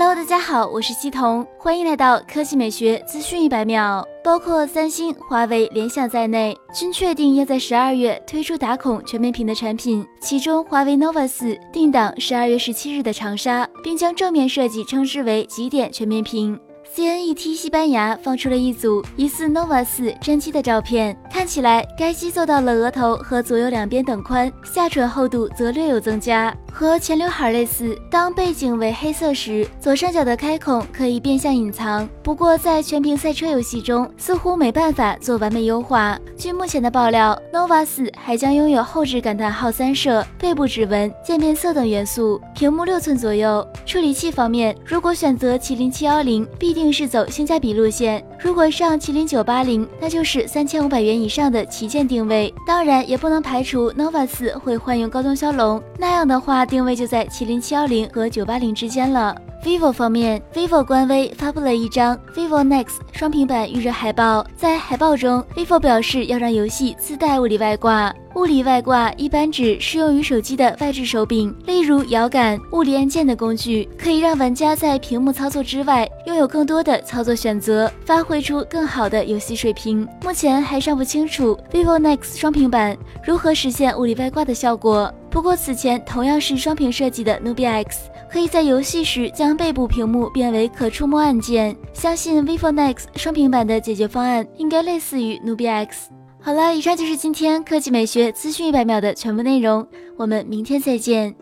Hello，大家好，我是西彤，欢迎来到科技美学资讯一百秒。包括三星、华为、联想在内，均确定要在十二月推出打孔全面屏的产品。其中，华为 nova 四定档十二月十七日的长沙，并将正面设计称之为极点全面屏。CNET 西班牙放出了一组疑似 nova 四真机的照片，看起来该机做到了额头和左右两边等宽，下唇厚度则略有增加。和前刘海类似，当背景为黑色时，左上角的开孔可以变相隐藏。不过在全屏赛车游戏中，似乎没办法做完美优化。据目前的爆料，nova 四还将拥有后置感叹号三摄、背部指纹、渐变色等元素，屏幕六寸左右。处理器方面，如果选择麒麟七幺零，必定是走性价比路线；如果上麒麟九八零，那就是三千五百元以上的旗舰定位。当然，也不能排除 nova 四会换用高通骁龙，那样的话。定位就在麒麟七幺零和九八零之间了。vivo 方面，vivo 官微发布了一张 vivo next 双平板预热海报。在海报中，vivo 表示要让游戏自带物理外挂。物理外挂一般指适用于手机的外置手柄，例如摇杆、物理按键的工具，可以让玩家在屏幕操作之外，拥有更多的操作选择，发挥出更好的游戏水平。目前还尚不清楚 vivo next 双平板如何实现物理外挂的效果。不过，此前同样是双屏设计的努比 X，可以在游戏时将背部屏幕变为可触摸按键。相信 vivo Nex 双屏版的解决方案应该类似于努比 X。好了，以上就是今天科技美学资讯一百秒的全部内容，我们明天再见。